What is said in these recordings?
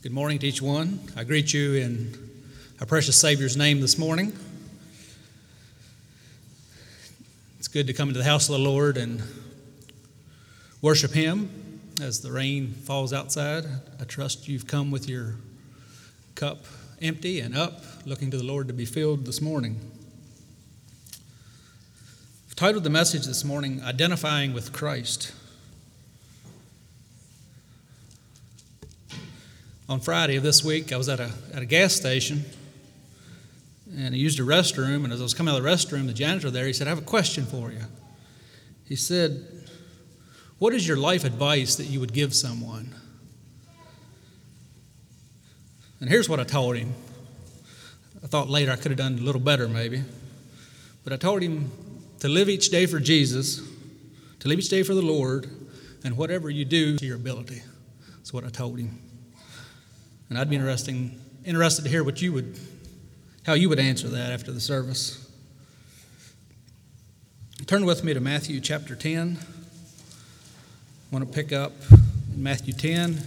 Good morning to each one. I greet you in our precious Savior's name this morning. It's good to come into the house of the Lord and worship Him as the rain falls outside. I trust you've come with your cup empty and up, looking to the Lord to be filled this morning. I've titled the message this morning, Identifying with Christ. On Friday of this week, I was at a, at a gas station and I used a restroom. And as I was coming out of the restroom, the janitor there, he said, I have a question for you. He said, What is your life advice that you would give someone? And here's what I told him. I thought later I could have done a little better, maybe. But I told him to live each day for Jesus, to live each day for the Lord, and whatever you do to your ability. That's what I told him. And I'd be interesting, interested to hear what you would, how you would answer that after the service. Turn with me to Matthew chapter 10. I want to pick up in Matthew 10.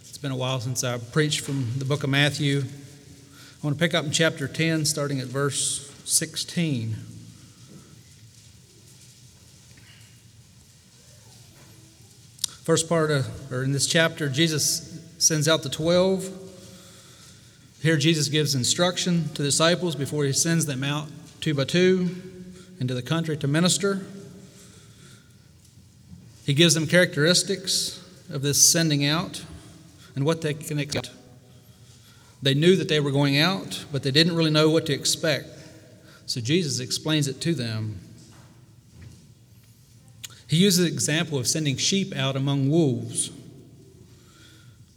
It's been a while since I preached from the book of Matthew. I want to pick up in chapter 10, starting at verse 16. First part of, or in this chapter, Jesus sends out the 12. Here, Jesus gives instruction to the disciples before he sends them out two by two into the country to minister. He gives them characteristics of this sending out and what they can expect. They knew that they were going out, but they didn't really know what to expect. So Jesus explains it to them. He uses the example of sending sheep out among wolves.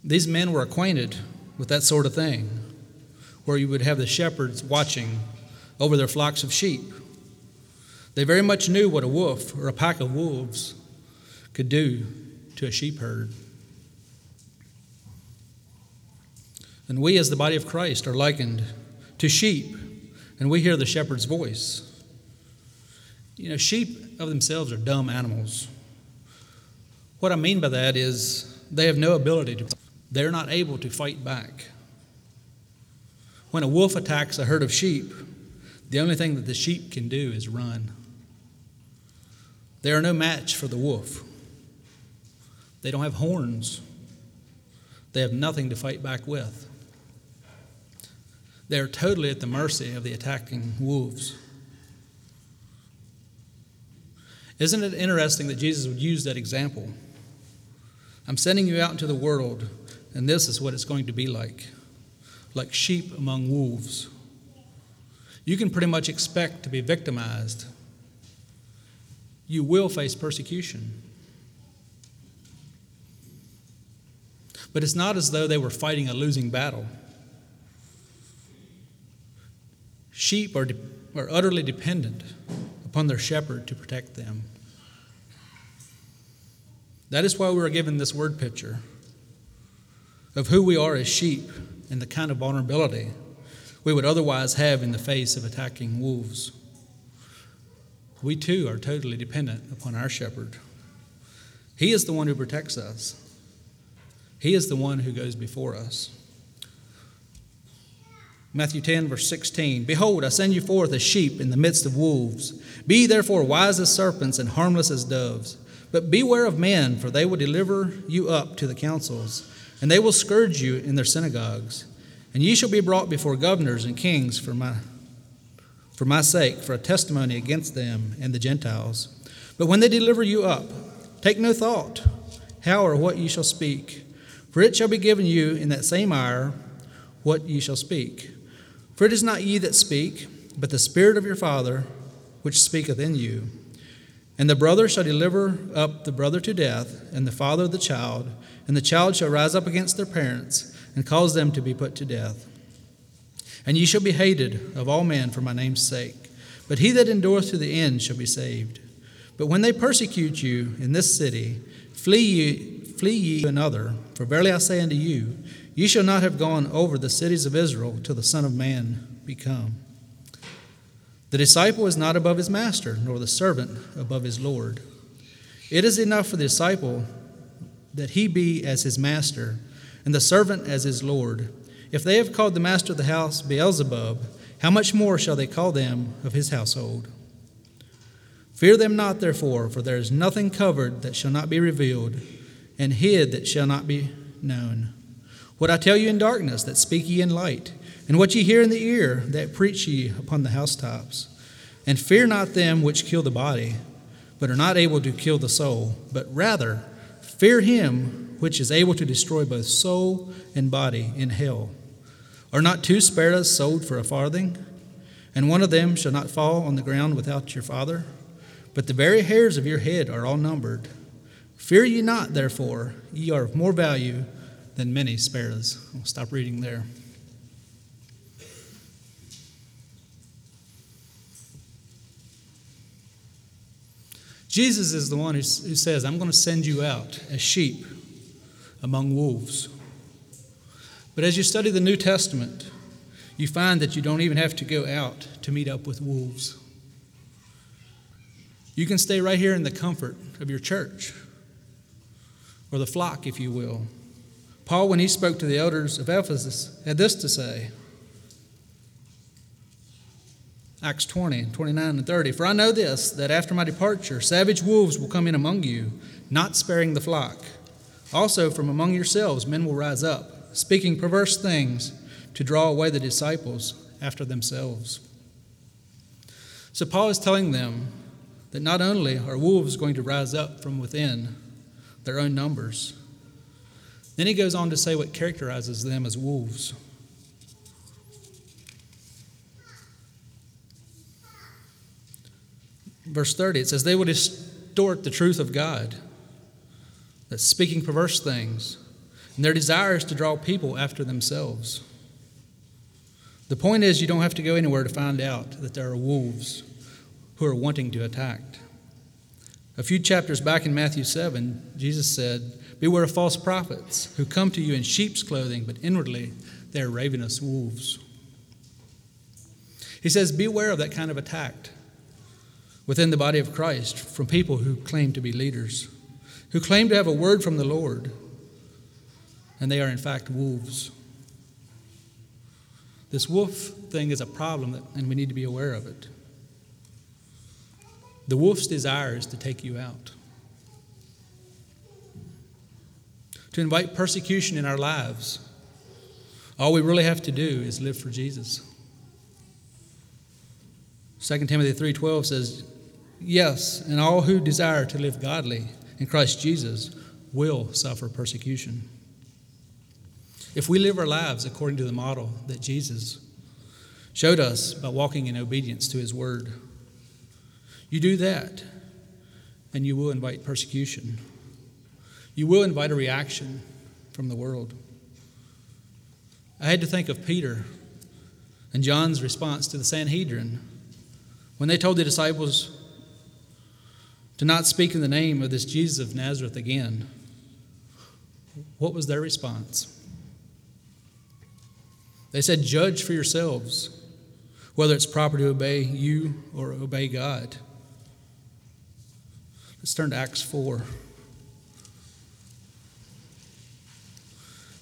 These men were acquainted with that sort of thing, where you would have the shepherds watching over their flocks of sheep. They very much knew what a wolf or a pack of wolves could do to a sheep herd. And we, as the body of Christ, are likened to sheep, and we hear the shepherd's voice. You know, sheep of themselves are dumb animals. What I mean by that is they have no ability to they're not able to fight back. When a wolf attacks a herd of sheep, the only thing that the sheep can do is run. They are no match for the wolf. They don't have horns. They have nothing to fight back with. They are totally at the mercy of the attacking wolves. Isn't it interesting that Jesus would use that example? I'm sending you out into the world and this is what it's going to be like like sheep among wolves. You can pretty much expect to be victimized. You will face persecution. But it's not as though they were fighting a losing battle. Sheep are, de- are utterly dependent upon their shepherd to protect them. That is why we are given this word picture of who we are as sheep and the kind of vulnerability we would otherwise have in the face of attacking wolves. We too are totally dependent upon our shepherd. He is the one who protects us, He is the one who goes before us. Matthew 10, verse 16 Behold, I send you forth as sheep in the midst of wolves. Be therefore wise as serpents and harmless as doves. But beware of men, for they will deliver you up to the councils and they will scourge you in their synagogues. And ye shall be brought before governors and kings for my, for my sake, for a testimony against them and the Gentiles. But when they deliver you up, take no thought how or what ye shall speak, for it shall be given you in that same hour what ye shall speak. For it is not ye that speak, but the Spirit of your Father which speaketh in you. And the brother shall deliver up the brother to death, and the father the child, and the child shall rise up against their parents, and cause them to be put to death. And ye shall be hated of all men for my name's sake, but he that endureth to the end shall be saved. But when they persecute you in this city, flee ye, flee ye to another, for verily I say unto you, ye shall not have gone over the cities of Israel till the Son of Man be come. The disciple is not above his master, nor the servant above his Lord. It is enough for the disciple that he be as his master, and the servant as his Lord. If they have called the master of the house Beelzebub, how much more shall they call them of his household? Fear them not, therefore, for there is nothing covered that shall not be revealed, and hid that shall not be known. What I tell you in darkness, that speak ye in light, and what ye hear in the ear, that preach ye upon the housetops. And fear not them which kill the body, but are not able to kill the soul, but rather fear him which is able to destroy both soul and body in hell. Are not two sparrows sold for a farthing? And one of them shall not fall on the ground without your Father? But the very hairs of your head are all numbered. Fear ye not, therefore, ye are of more value than many sparrows. I'll stop reading there. Jesus is the one who, says, I'm going to send you out as sheep among wolves. But as you study the New Testament, you find that you don't even have to go out to meet up with wolves. You can stay right here in the comfort of your church, or the flock, if you will. Paul, when he spoke to the elders of Ephesus, had this to say Acts 20, 29, and 30. For I know this, that after my departure, savage wolves will come in among you, not sparing the flock. Also, from among yourselves, men will rise up, speaking perverse things to draw away the disciples after themselves. So, Paul is telling them that not only are wolves going to rise up from within their own numbers, then he goes on to say what characterizes them as wolves. Verse 30, it says, They will distort the truth of God, that's speaking perverse things, and their desire is to draw people after themselves. The point is, you don't have to go anywhere to find out that there are wolves who are wanting to attack. A few chapters back in Matthew 7, Jesus said, Beware of false prophets who come to you in sheep's clothing, but inwardly they are ravenous wolves. He says, Beware of that kind of attack within the body of Christ from people who claim to be leaders, who claim to have a word from the Lord, and they are in fact wolves. This wolf thing is a problem, that, and we need to be aware of it. The wolf's desire is to take you out, to invite persecution in our lives. All we really have to do is live for Jesus. 2 Timothy 3:12 says, Yes, and all who desire to live godly in Christ Jesus will suffer persecution. If we live our lives according to the model that Jesus showed us by walking in obedience to his word, you do that, and you will invite persecution. You will invite a reaction from the world. I had to think of Peter and John's response to the Sanhedrin when they told the disciples, to not speak in the name of this Jesus of Nazareth again. What was their response? They said, Judge for yourselves whether it's proper to obey you or obey God. Let's turn to Acts 4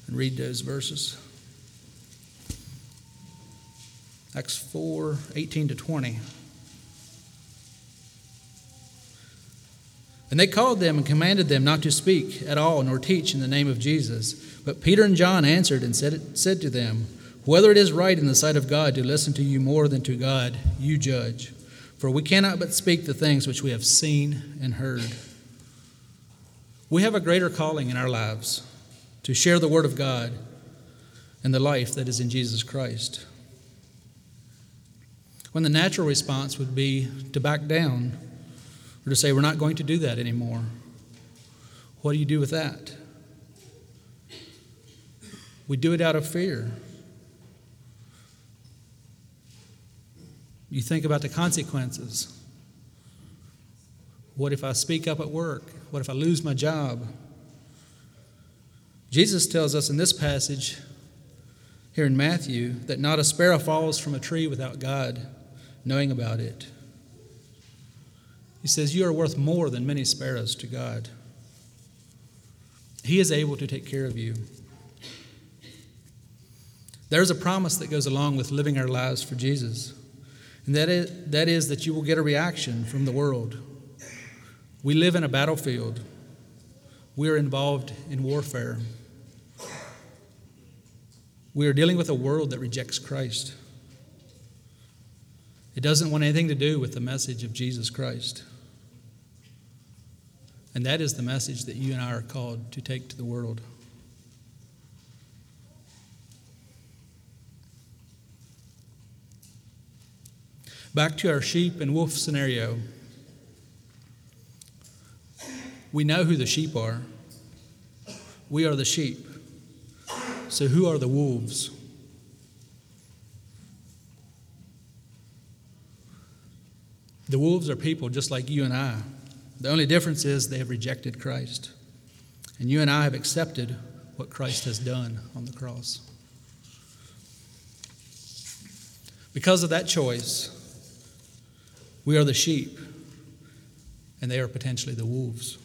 and read those verses. Acts 4 18 to 20. And they called them and commanded them not to speak at all nor teach in the name of Jesus. But Peter and John answered and said, said to them, Whether it is right in the sight of God to listen to you more than to God, you judge. For we cannot but speak the things which we have seen and heard. We have a greater calling in our lives to share the Word of God and the life that is in Jesus Christ. When the natural response would be to back down or to say, we're not going to do that anymore. What do you do with that? We do it out of fear. You think about the consequences. What if I speak up at work? What if I lose my job? Jesus tells us in this passage here in Matthew that not a sparrow falls from a tree without God knowing about it. He says, You are worth more than many sparrows to God. He is able to take care of you. There's a promise that goes along with living our lives for Jesus, and that is, that is that you will get a reaction from the world. We live in a battlefield, we are involved in warfare. We are dealing with a world that rejects Christ. It doesn't want anything to do with the message of Jesus Christ. And that is the message that you and I are called to take to the world. Back to our sheep and wolf scenario. We know who the sheep are. We are the sheep. So, who are the wolves? The wolves are people just like you and I. The only difference is they have rejected Christ. And you and I have accepted what Christ has done on the cross. Because of that choice, we are the sheep, and they are potentially the wolves.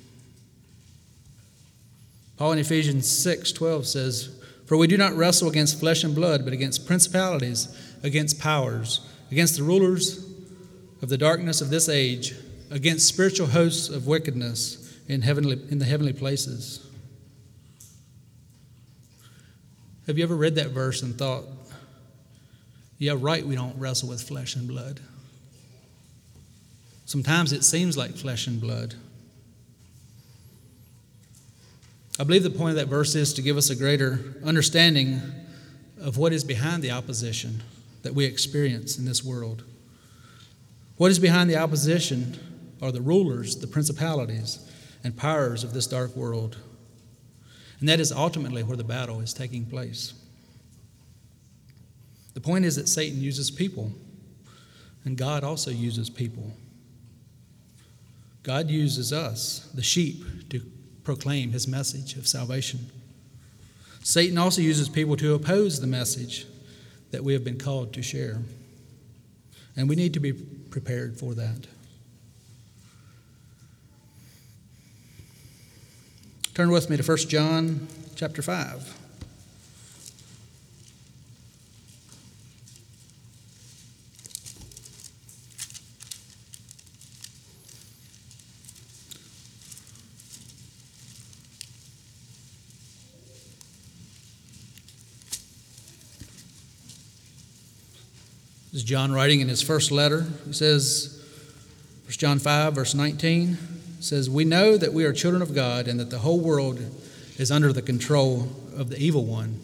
Paul in Ephesians 6 12 says, For we do not wrestle against flesh and blood, but against principalities, against powers, against the rulers of the darkness of this age, against spiritual hosts of wickedness in, heavenly, in the heavenly places. Have you ever read that verse and thought, yeah, right, we don't wrestle with flesh and blood? Sometimes it seems like flesh and blood. I believe the point of that verse is to give us a greater understanding of what is behind the opposition that we experience in this world. What is behind the opposition are the rulers, the principalities, and powers of this dark world. And that is ultimately where the battle is taking place. The point is that Satan uses people, and God also uses people. God uses us, the sheep, to proclaim his message of salvation. Satan also uses people to oppose the message that we have been called to share. And we need to be prepared for that. Turn with me to 1 John chapter 5. This is John writing in his first letter. He says, 1 John 5, verse 19 says, We know that we are children of God and that the whole world is under the control of the evil one.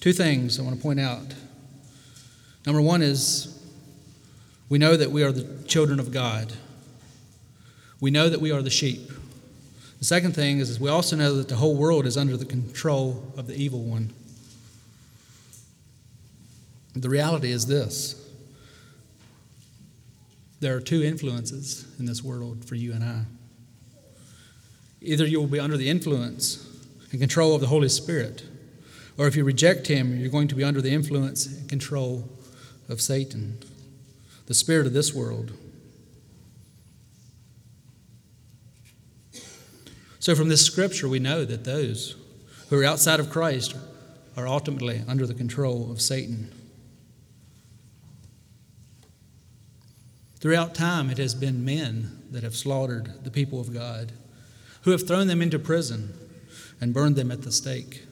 Two things I want to point out. Number one is we know that we are the children of God, we know that we are the sheep. The second thing is, is we also know that the whole world is under the control of the evil one. The reality is this there are two influences in this world for you and I. Either you will be under the influence and control of the Holy Spirit, or if you reject Him, you're going to be under the influence and control of Satan, the spirit of this world. So, from this scripture, we know that those who are outside of Christ are ultimately under the control of Satan. Throughout time, it has been men that have slaughtered the people of God, who have thrown them into prison and burned them at the stake.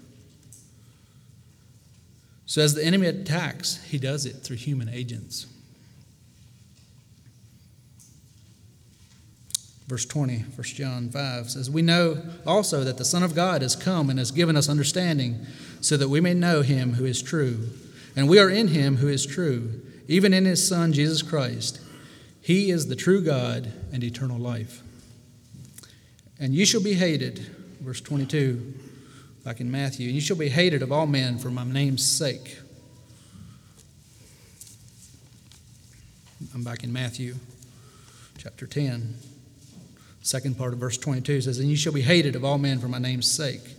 So, as the enemy attacks, he does it through human agents. Verse 20, 1 John 5 says, We know also that the Son of God has come and has given us understanding so that we may know him who is true. And we are in him who is true, even in his Son, Jesus Christ. He is the true God and eternal life. And you shall be hated, verse 22, back in Matthew, and you shall be hated of all men for my name's sake. I'm back in Matthew chapter 10. Second part of verse 22 says, And you shall be hated of all men for my name's sake.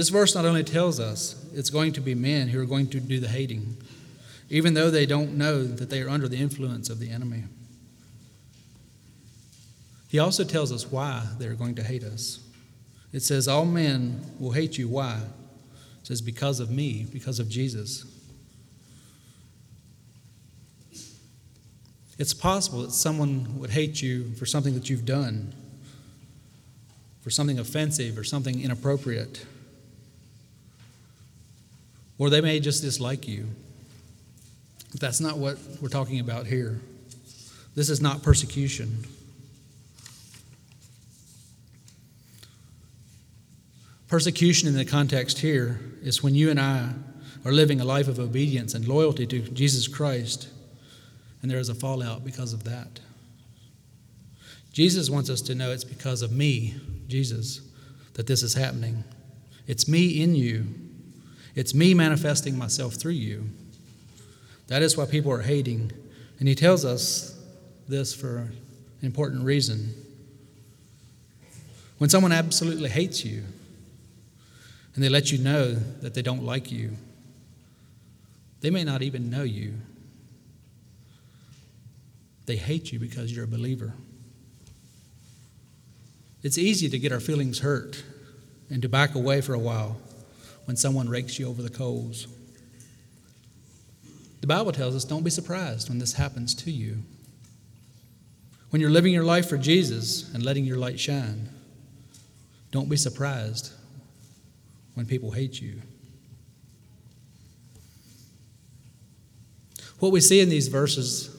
This verse not only tells us it's going to be men who are going to do the hating, even though they don't know that they are under the influence of the enemy. He also tells us why they're going to hate us. It says, All men will hate you. Why? It says, Because of me, because of Jesus. It's possible that someone would hate you for something that you've done, for something offensive or something inappropriate. Or they may just dislike you. But that's not what we're talking about here. This is not persecution. Persecution in the context here is when you and I are living a life of obedience and loyalty to Jesus Christ, and there is a fallout because of that. Jesus wants us to know it's because of me, Jesus, that this is happening. It's me in you, it's me manifesting myself through you. That is why people are hating. And he tells us this for an important reason. When someone absolutely hates you, and they let you know that they don't like you. They may not even know you. They hate you because you're a believer. It's easy to get our feelings hurt and to back away for a while when someone rakes you over the coals. The Bible tells us don't be surprised when this happens to you. When you're living your life for Jesus and letting your light shine, don't be surprised when people hate you. What we see in these verses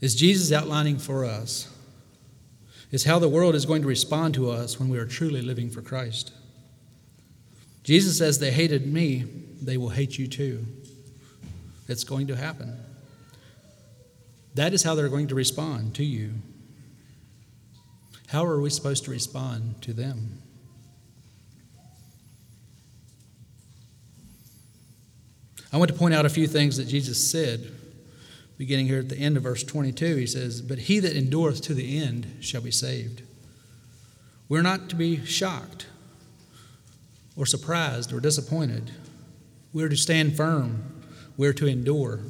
is Jesus outlining for us is how the world is going to respond to us when we are truly living for Christ. Jesus says, They hated me, they will hate you too. It's going to happen. That is how they're going to respond to you. How are we supposed to respond to them? I want to point out a few things that Jesus said, beginning here at the end of verse 22. He says, But he that endureth to the end shall be saved. We're not to be shocked or surprised or disappointed. We're to stand firm. We're to endure.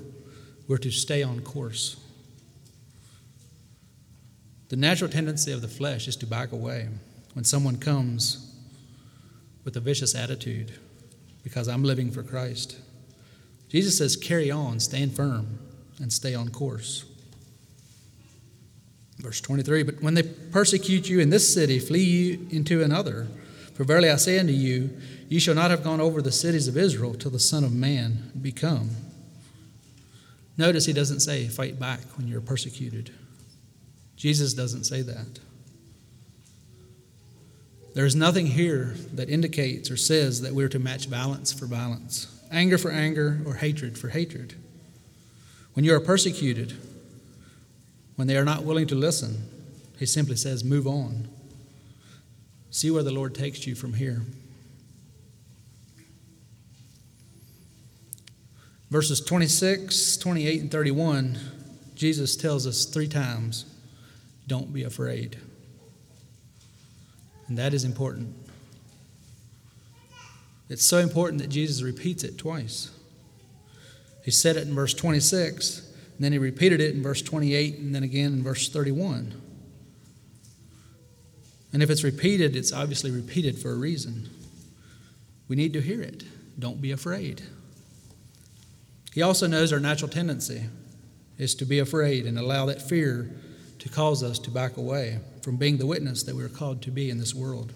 We're to stay on course. The natural tendency of the flesh is to back away when someone comes with a vicious attitude because I'm living for Christ. Jesus says, carry on, stand firm, and stay on course. Verse 23 But when they persecute you in this city, flee you into another. For verily I say unto you, ye shall not have gone over the cities of Israel till the Son of Man be come. Notice he doesn't say, fight back when you're persecuted. Jesus doesn't say that. There's nothing here that indicates or says that we're to match violence for violence anger for anger, or hatred for hatred. When you are persecuted, when they are not willing to listen, he simply says, Move on. See where the Lord takes you from here. Verses 26, 28, and 31, Jesus tells us three times, Don't be afraid. And that is important. It's so important that Jesus repeats it twice. He said it in verse 26, and then he repeated it in verse 28, and then again in verse 31. And if it's repeated, it's obviously repeated for a reason. We need to hear it. Don't be afraid. He also knows our natural tendency is to be afraid and allow that fear to cause us to back away from being the witness that we're called to be in this world.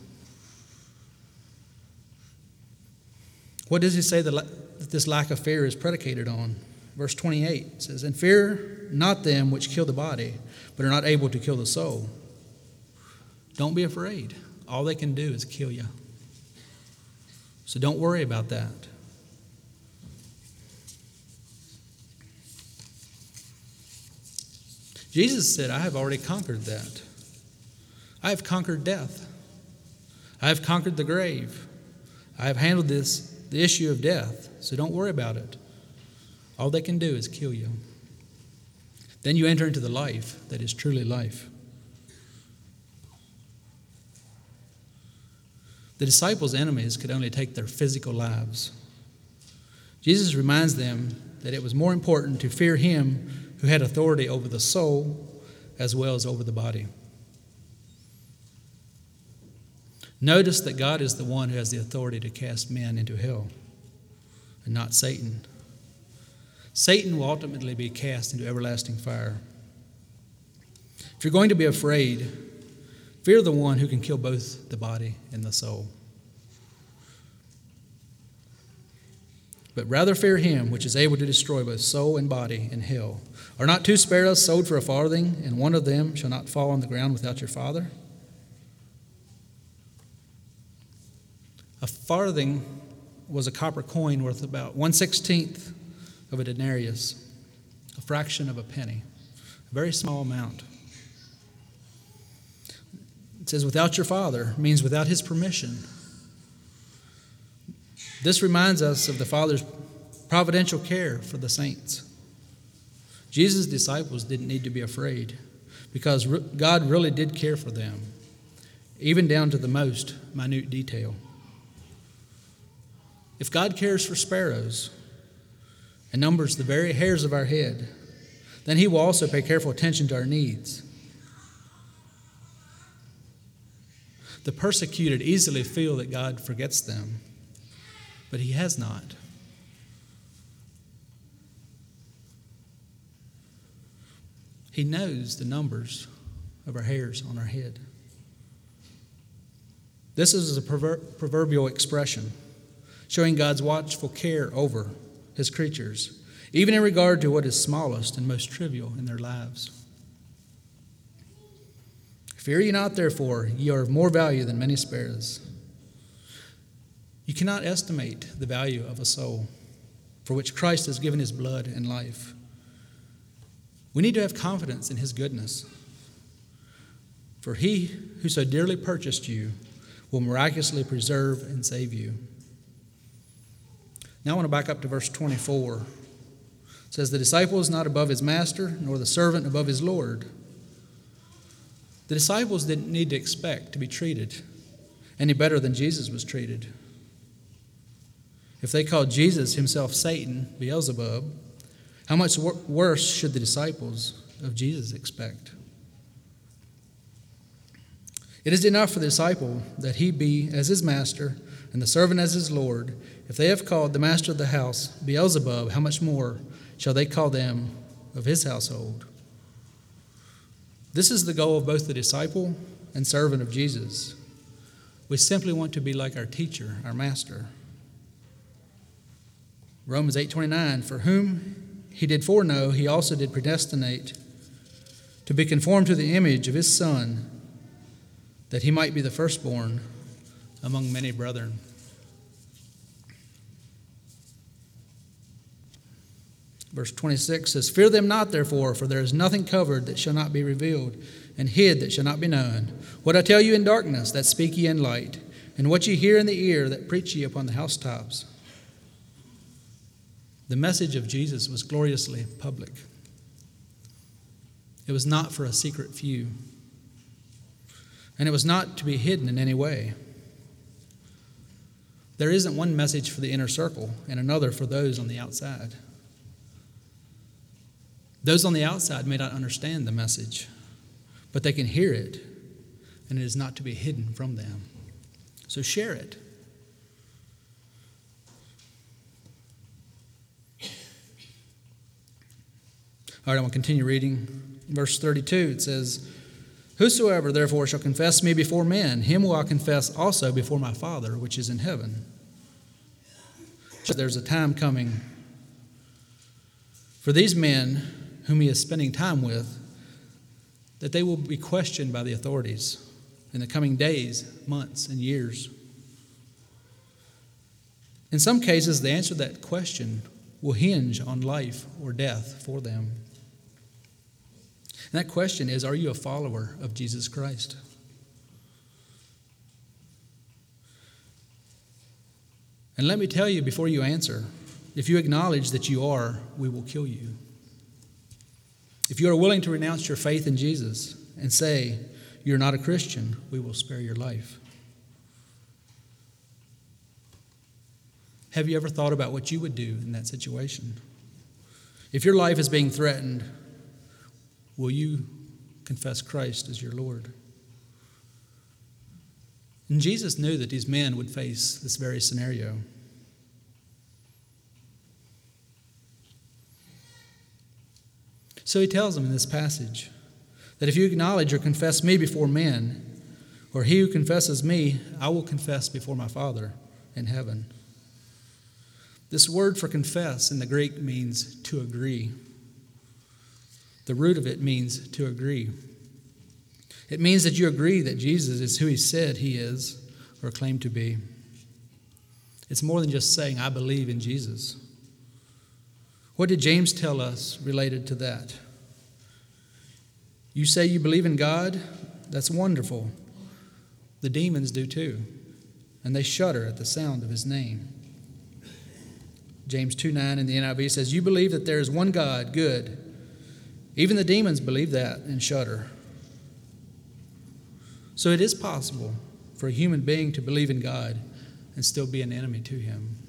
What does he say that this lack of fear is predicated on? Verse 28 says, And fear not them which kill the body, but are not able to kill the soul. Don't be afraid. All they can do is kill you. So don't worry about that. Jesus said, I have already conquered that. I have conquered death. I have conquered the grave. I have handled this the issue of death, so don't worry about it. All they can do is kill you. Then you enter into the life that is truly life. The disciples' enemies could only take their physical lives. Jesus reminds them that it was more important to fear him who had authority over the soul as well as over the body. Notice that God is the one who has the authority to cast men into hell and not Satan. Satan will ultimately be cast into everlasting fire. If you're going to be afraid, fear the one who can kill both the body and the soul. But rather fear him which is able to destroy both soul and body in hell. Are not two sparrows sold for a farthing, and one of them shall not fall on the ground without your father? A farthing was a copper coin worth about one sixteenth of a denarius, a fraction of a penny, a very small amount. It says, without your father means without his permission. This reminds us of the Father's providential care for the saints. Jesus' disciples didn't need to be afraid because God really did care for them, even down to the most minute detail. If God cares for sparrows and numbers the very hairs of our head, then He will also pay careful attention to our needs. The persecuted easily feel that God forgets them, but He has not. He knows the numbers of our hairs on our head. This is a proverbial expression showing God's watchful care over his creatures, even in regard to what is smallest and most trivial in their lives. Fear ye not, therefore, ye are of more value than many sparrows. You cannot estimate the value of a soul for which Christ has given his blood and life. We need to have confidence in his goodness. For he who so dearly purchased you will miraculously preserve and save you. Now I want to back up to verse 24. It says, The disciple is not above his master, nor the servant above his Lord. The disciples didn't need to expect to be treated any better than Jesus was treated. If they called Jesus himself Satan, Beelzebub, how much wor- worse should the disciples of Jesus expect? It is enough for the disciple that he be as his master and the servant as his Lord, if they have called the master of the house Beelzebub, how much more shall they call them of his household? This is the goal of both the disciple and servant of Jesus. We simply want to be like our teacher, our master. Romans 8:29 for whom he did foreknow he also did predestinate to be conformed to the image of his son that he might be the firstborn among many brethren. Verse 26 says, Fear them not, therefore, for there is nothing covered that shall not be revealed, and hid that shall not be known. What I tell you in darkness, that speak ye in light, and what ye hear in the ear, that preach ye upon the housetops. The message of Jesus was gloriously public. It was not for a secret few, and it was not to be hidden in any way. There isn't one message for the inner circle and another for those on the outside. Those on the outside may not understand the message, but they can hear it, and it is not to be hidden from them. So share it. All right, I'm going to continue reading. Verse 32, it says, Whosoever therefore shall confess me before men, him will I confess also before my Father which is in heaven. There's a time coming for these men whom he is spending time with that they will be questioned by the authorities in the coming days, months, and years. In some cases, the answer to that question will hinge on life or death for them. And that question is Are you a follower of Jesus Christ? And let me tell you before you answer if you acknowledge that you are, we will kill you. If you are willing to renounce your faith in Jesus and say, You're not a Christian, we will spare your life. Have you ever thought about what you would do in that situation? If your life is being threatened, Will you confess Christ as your Lord? And Jesus knew that these men would face this very scenario. So he tells them in this passage that if you acknowledge or confess me before men, or he who confesses me, I will confess before my Father in heaven. This word for confess in the Greek means to agree. The root of it means to agree. It means that you agree that Jesus is who he said he is or claimed to be. It's more than just saying, I believe in Jesus. What did James tell us related to that? You say you believe in God? That's wonderful. The demons do too, and they shudder at the sound of his name. James 2 9 in the NIV says, You believe that there is one God, good. Even the demons believe that and shudder. So it is possible for a human being to believe in God and still be an enemy to him.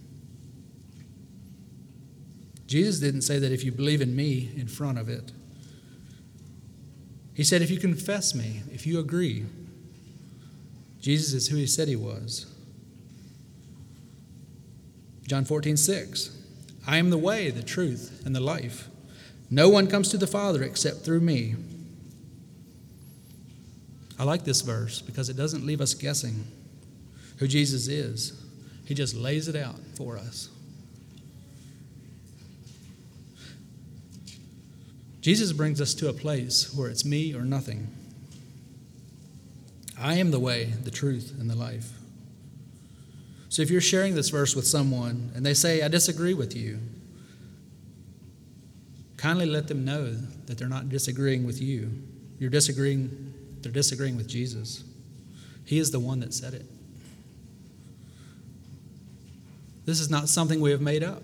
Jesus didn't say that if you believe in me in front of it. He said, if you confess me, if you agree, Jesus is who he said he was. John 14, 6. I am the way, the truth, and the life. No one comes to the Father except through me. I like this verse because it doesn't leave us guessing who Jesus is, He just lays it out for us. Jesus brings us to a place where it's me or nothing. I am the way, the truth, and the life. So if you're sharing this verse with someone and they say, I disagree with you, kindly let them know that they're not disagreeing with you. You're disagreeing, they're disagreeing with Jesus. He is the one that said it. This is not something we have made up.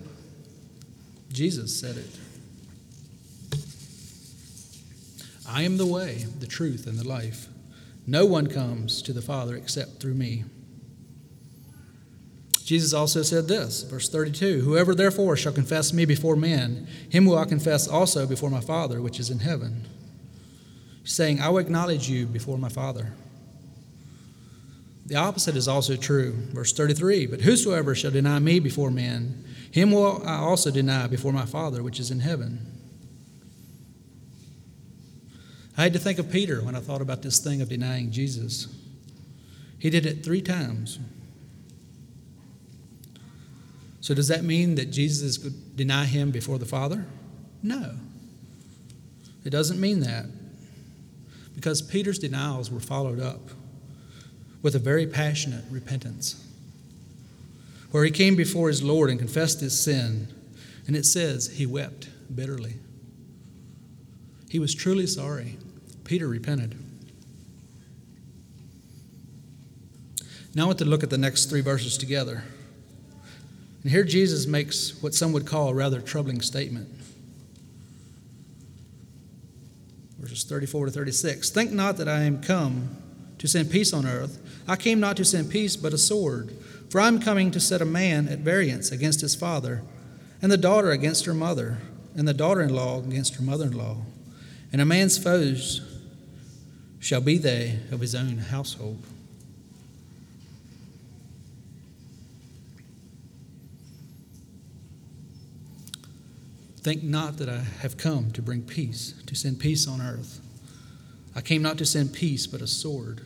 Jesus said it. I am the way, the truth, and the life. No one comes to the Father except through me. Jesus also said this, verse 32 Whoever therefore shall confess me before men, him will I confess also before my Father which is in heaven. Saying, I will acknowledge you before my Father. The opposite is also true. Verse 33 But whosoever shall deny me before men, him will I also deny before my Father which is in heaven. I had to think of Peter when I thought about this thing of denying Jesus. He did it three times. So, does that mean that Jesus could deny him before the Father? No. It doesn't mean that. Because Peter's denials were followed up with a very passionate repentance, where he came before his Lord and confessed his sin. And it says he wept bitterly. He was truly sorry. Peter repented. Now I want to look at the next three verses together. And here Jesus makes what some would call a rather troubling statement. Verses 34 to 36. Think not that I am come to send peace on earth. I came not to send peace, but a sword. For I am coming to set a man at variance against his father, and the daughter against her mother, and the daughter in law against her mother in law. And a man's foes shall be they of his own household. Think not that I have come to bring peace, to send peace on earth. I came not to send peace, but a sword.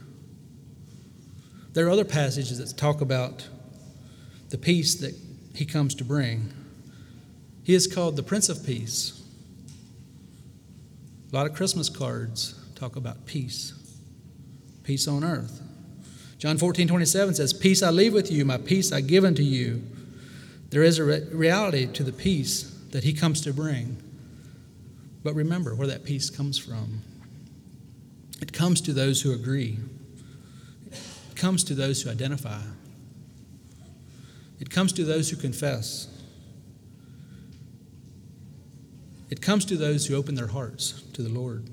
There are other passages that talk about the peace that he comes to bring. He is called the Prince of Peace. A lot of Christmas cards talk about peace, peace on earth. John 14, 27 says, Peace I leave with you, my peace I give unto you. There is a re- reality to the peace that he comes to bring. But remember where that peace comes from. It comes to those who agree, it comes to those who identify, it comes to those who confess, it comes to those who open their hearts to the Lord.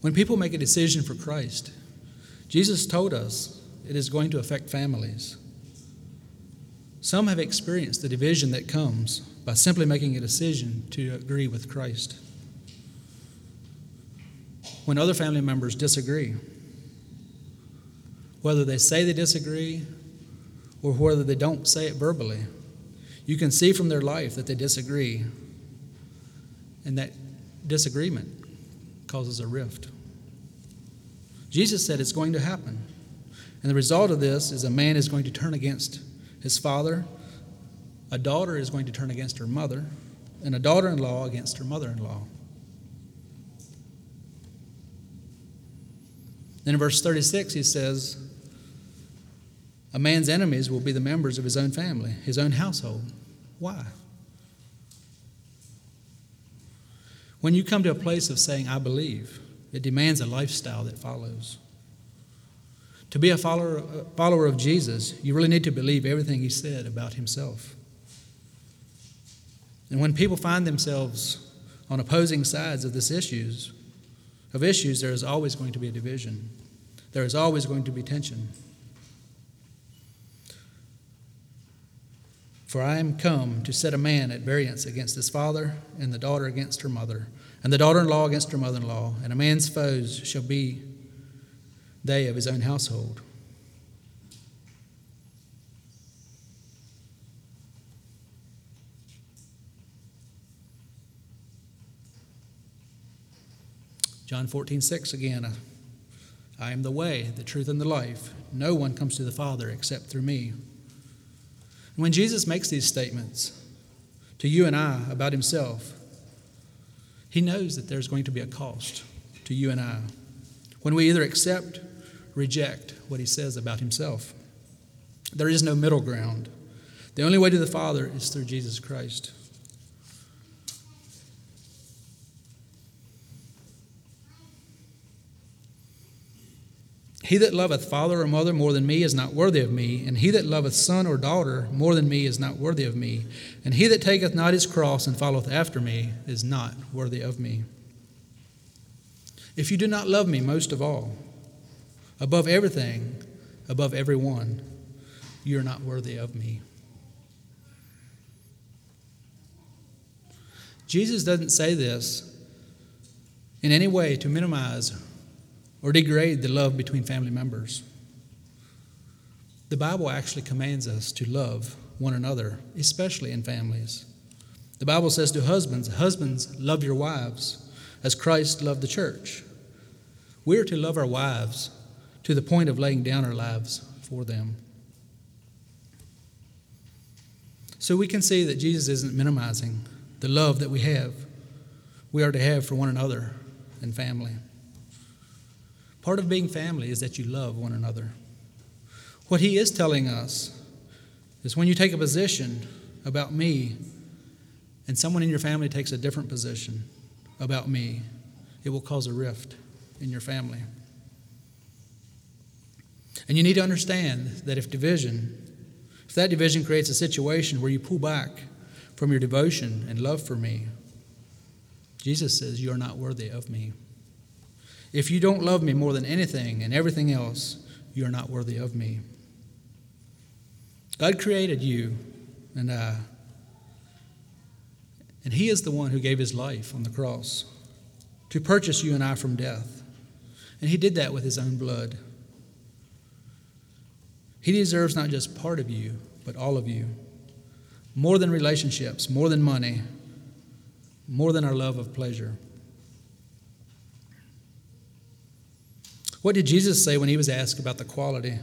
When people make a decision for Christ, Jesus told us it is going to affect families. Some have experienced the division that comes by simply making a decision to agree with Christ. When other family members disagree, whether they say they disagree or whether they don't say it verbally. You can see from their life that they disagree, and that disagreement causes a rift. Jesus said it's going to happen. And the result of this is a man is going to turn against his father, a daughter is going to turn against her mother, and a daughter in law against her mother in law. Then in verse 36, he says, A man's enemies will be the members of his own family, his own household. Why? When you come to a place of saying, I believe, it demands a lifestyle that follows. To be a follower, a follower of Jesus, you really need to believe everything he said about himself. And when people find themselves on opposing sides of this issues, of issues, there is always going to be a division. There is always going to be tension. For I am come to set a man at variance against his father, and the daughter against her mother, and the daughter in law against her mother in law, and a man's foes shall be they of his own household. John 14, 6 again. Uh, I am the way, the truth, and the life. No one comes to the Father except through me. When Jesus makes these statements to you and I about himself, he knows that there's going to be a cost to you and I when we either accept, reject what he says about himself. There is no middle ground. The only way to the Father is through Jesus Christ. He that loveth father or mother more than me is not worthy of me, and he that loveth son or daughter more than me is not worthy of me, and he that taketh not his cross and followeth after me is not worthy of me. If you do not love me most of all, above everything, above everyone, you're not worthy of me. Jesus doesn't say this in any way to minimize or degrade the love between family members. The Bible actually commands us to love one another, especially in families. The Bible says to husbands, Husbands, love your wives as Christ loved the church. We are to love our wives to the point of laying down our lives for them. So we can see that Jesus isn't minimizing the love that we have, we are to have for one another and family. Part of being family is that you love one another. What he is telling us is when you take a position about me and someone in your family takes a different position about me, it will cause a rift in your family. And you need to understand that if division, if that division creates a situation where you pull back from your devotion and love for me, Jesus says, You are not worthy of me. If you don't love me more than anything and everything else, you are not worthy of me. God created you and I. And He is the one who gave His life on the cross to purchase you and I from death. And He did that with His own blood. He deserves not just part of you, but all of you. More than relationships, more than money, more than our love of pleasure. What did Jesus say when he was asked about the quality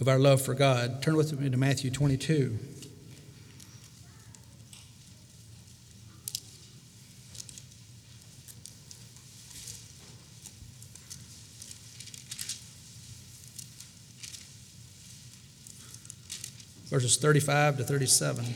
of our love for God? Turn with me to Matthew 22. Verses 35 to 37.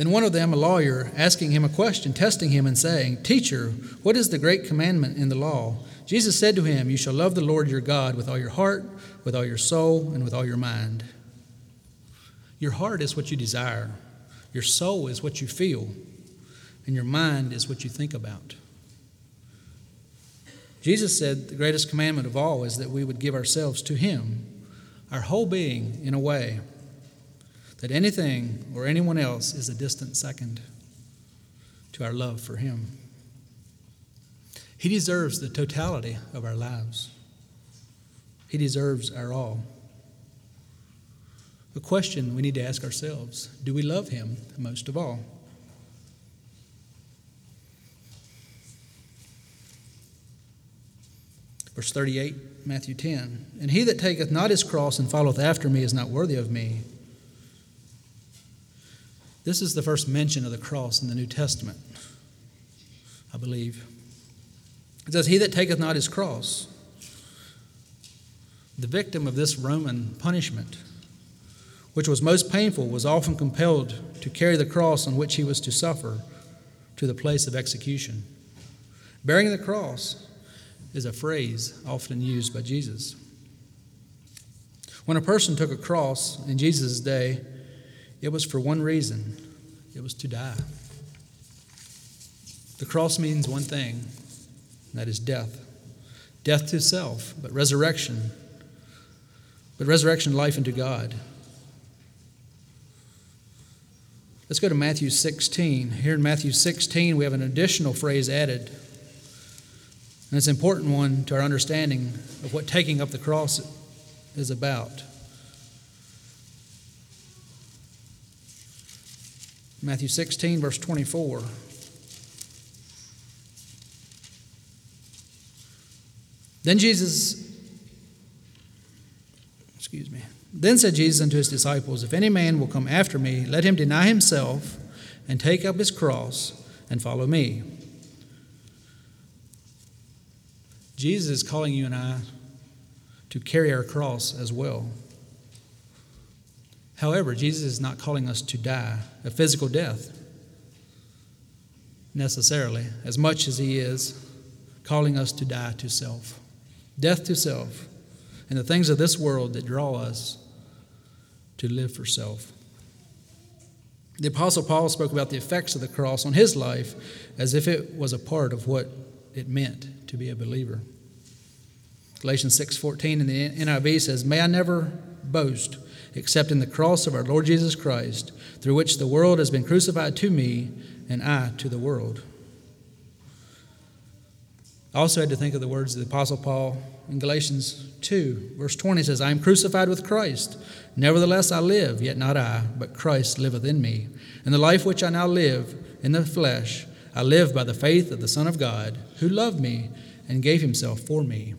Then one of them, a lawyer, asking him a question, testing him, and saying, Teacher, what is the great commandment in the law? Jesus said to him, You shall love the Lord your God with all your heart, with all your soul, and with all your mind. Your heart is what you desire, your soul is what you feel, and your mind is what you think about. Jesus said the greatest commandment of all is that we would give ourselves to Him, our whole being, in a way that anything or anyone else is a distant second to our love for Him. He deserves the totality of our lives. He deserves our all. A question we need to ask ourselves do we love Him most of all? Verse 38, Matthew 10. And he that taketh not his cross and followeth after me is not worthy of me. This is the first mention of the cross in the New Testament, I believe. It says, He that taketh not his cross, the victim of this Roman punishment, which was most painful, was often compelled to carry the cross on which he was to suffer to the place of execution. Bearing the cross is a phrase often used by Jesus. When a person took a cross in Jesus' day, it was for one reason it was to die. The cross means one thing, and that is death. Death to self, but resurrection. But resurrection, life into God. Let's go to Matthew 16. Here in Matthew 16, we have an additional phrase added. And it's an important one to our understanding of what taking up the cross is about. Matthew 16, verse 24. Then Jesus, excuse me, then said Jesus unto his disciples, If any man will come after me, let him deny himself and take up his cross and follow me. Jesus is calling you and I to carry our cross as well. However, Jesus is not calling us to die a physical death necessarily, as much as he is calling us to die to self. Death to self and the things of this world that draw us to live for self. The Apostle Paul spoke about the effects of the cross on his life as if it was a part of what it meant to be a believer. Galatians 6:14 in the NIV says, "May I never boast except in the cross of our Lord Jesus Christ, through which the world has been crucified to me and I to the world." I also had to think of the words of the Apostle Paul in Galatians 2, verse 20 says, I am crucified with Christ. Nevertheless, I live, yet not I, but Christ liveth in me. And the life which I now live in the flesh, I live by the faith of the Son of God, who loved me and gave himself for me.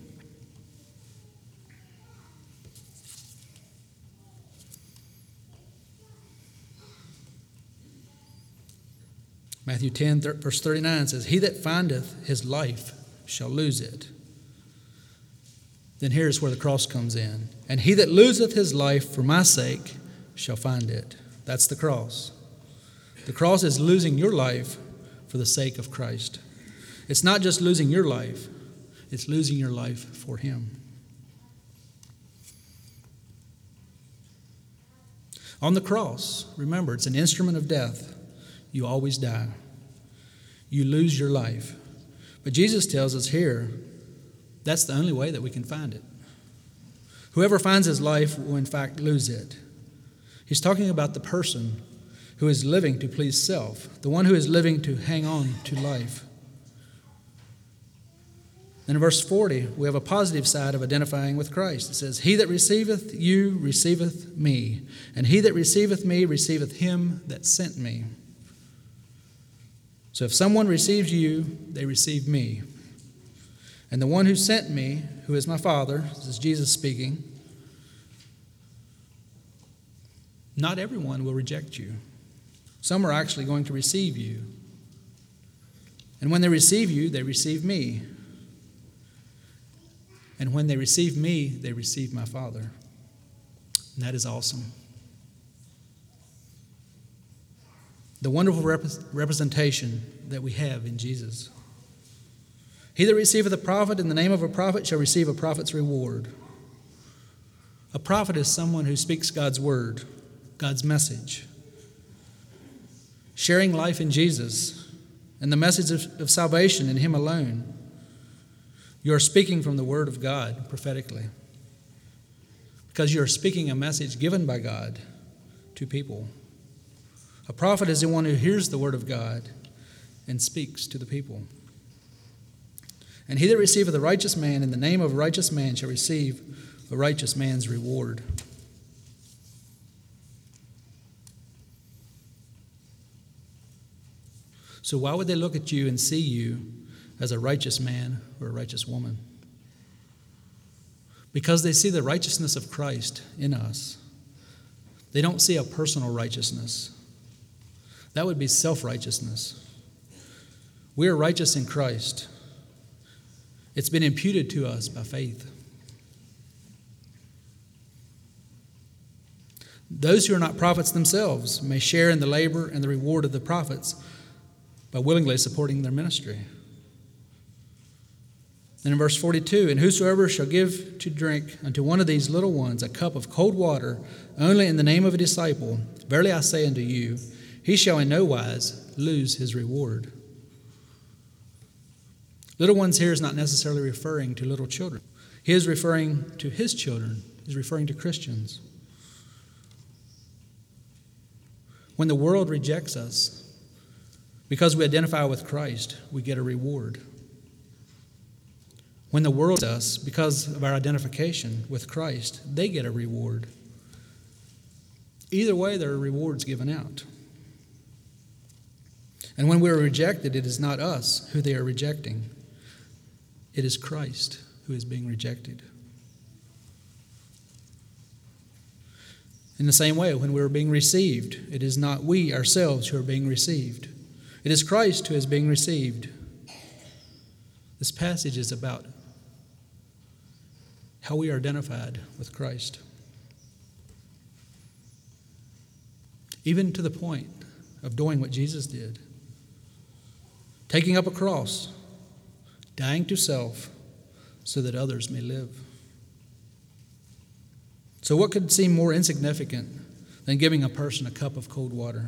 Matthew 10, verse 39 says, He that findeth his life shall lose it. Then here's where the cross comes in. And he that loseth his life for my sake shall find it. That's the cross. The cross is losing your life for the sake of Christ. It's not just losing your life, it's losing your life for him. On the cross, remember, it's an instrument of death. You always die. You lose your life. But Jesus tells us here that's the only way that we can find it. Whoever finds his life will, in fact, lose it. He's talking about the person who is living to please self, the one who is living to hang on to life. Then in verse 40, we have a positive side of identifying with Christ. It says, He that receiveth you receiveth me, and he that receiveth me receiveth him that sent me. So if someone receives you, they receive me. And the one who sent me, who is my Father, this is Jesus speaking, not everyone will reject you. Some are actually going to receive you. And when they receive you, they receive me. And when they receive me, they receive my Father. And that is awesome. The wonderful rep- representation that we have in Jesus. He that receiveth a prophet in the name of a prophet shall receive a prophet's reward. A prophet is someone who speaks God's word, God's message, sharing life in Jesus and the message of, of salvation in Him alone. You are speaking from the Word of God prophetically because you are speaking a message given by God to people. A prophet is the one who hears the word of God and speaks to the people. And he that receiveth a righteous man in the name of a righteous man shall receive a righteous man's reward. So, why would they look at you and see you as a righteous man or a righteous woman? Because they see the righteousness of Christ in us. They don't see a personal righteousness. That would be self righteousness. We are righteous in Christ, it's been imputed to us by faith. Those who are not prophets themselves may share in the labor and the reward of the prophets by willingly supporting their ministry. And in verse 42, and whosoever shall give to drink unto one of these little ones a cup of cold water, only in the name of a disciple, verily I say unto you, he shall in no wise lose his reward. Little ones here is not necessarily referring to little children. He is referring to his children. He's referring to Christians. When the world rejects us because we identify with Christ, we get a reward. When the world us because of our identification with Christ, they get a reward. Either way, there are rewards given out. And when we are rejected, it is not us who they are rejecting, it is Christ who is being rejected. In the same way, when we are being received, it is not we ourselves who are being received, it is Christ who is being received. This passage is about how we are identified with Christ. Even to the point of doing what Jesus did taking up a cross, dying to self so that others may live. So, what could seem more insignificant than giving a person a cup of cold water?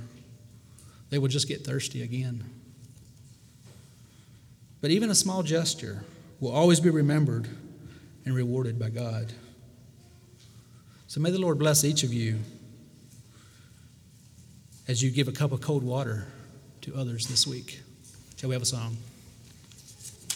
They will just get thirsty again. But even a small gesture will always be remembered and rewarded by God. So may the Lord bless each of you as you give a cup of cold water to others this week. Shall we have a song?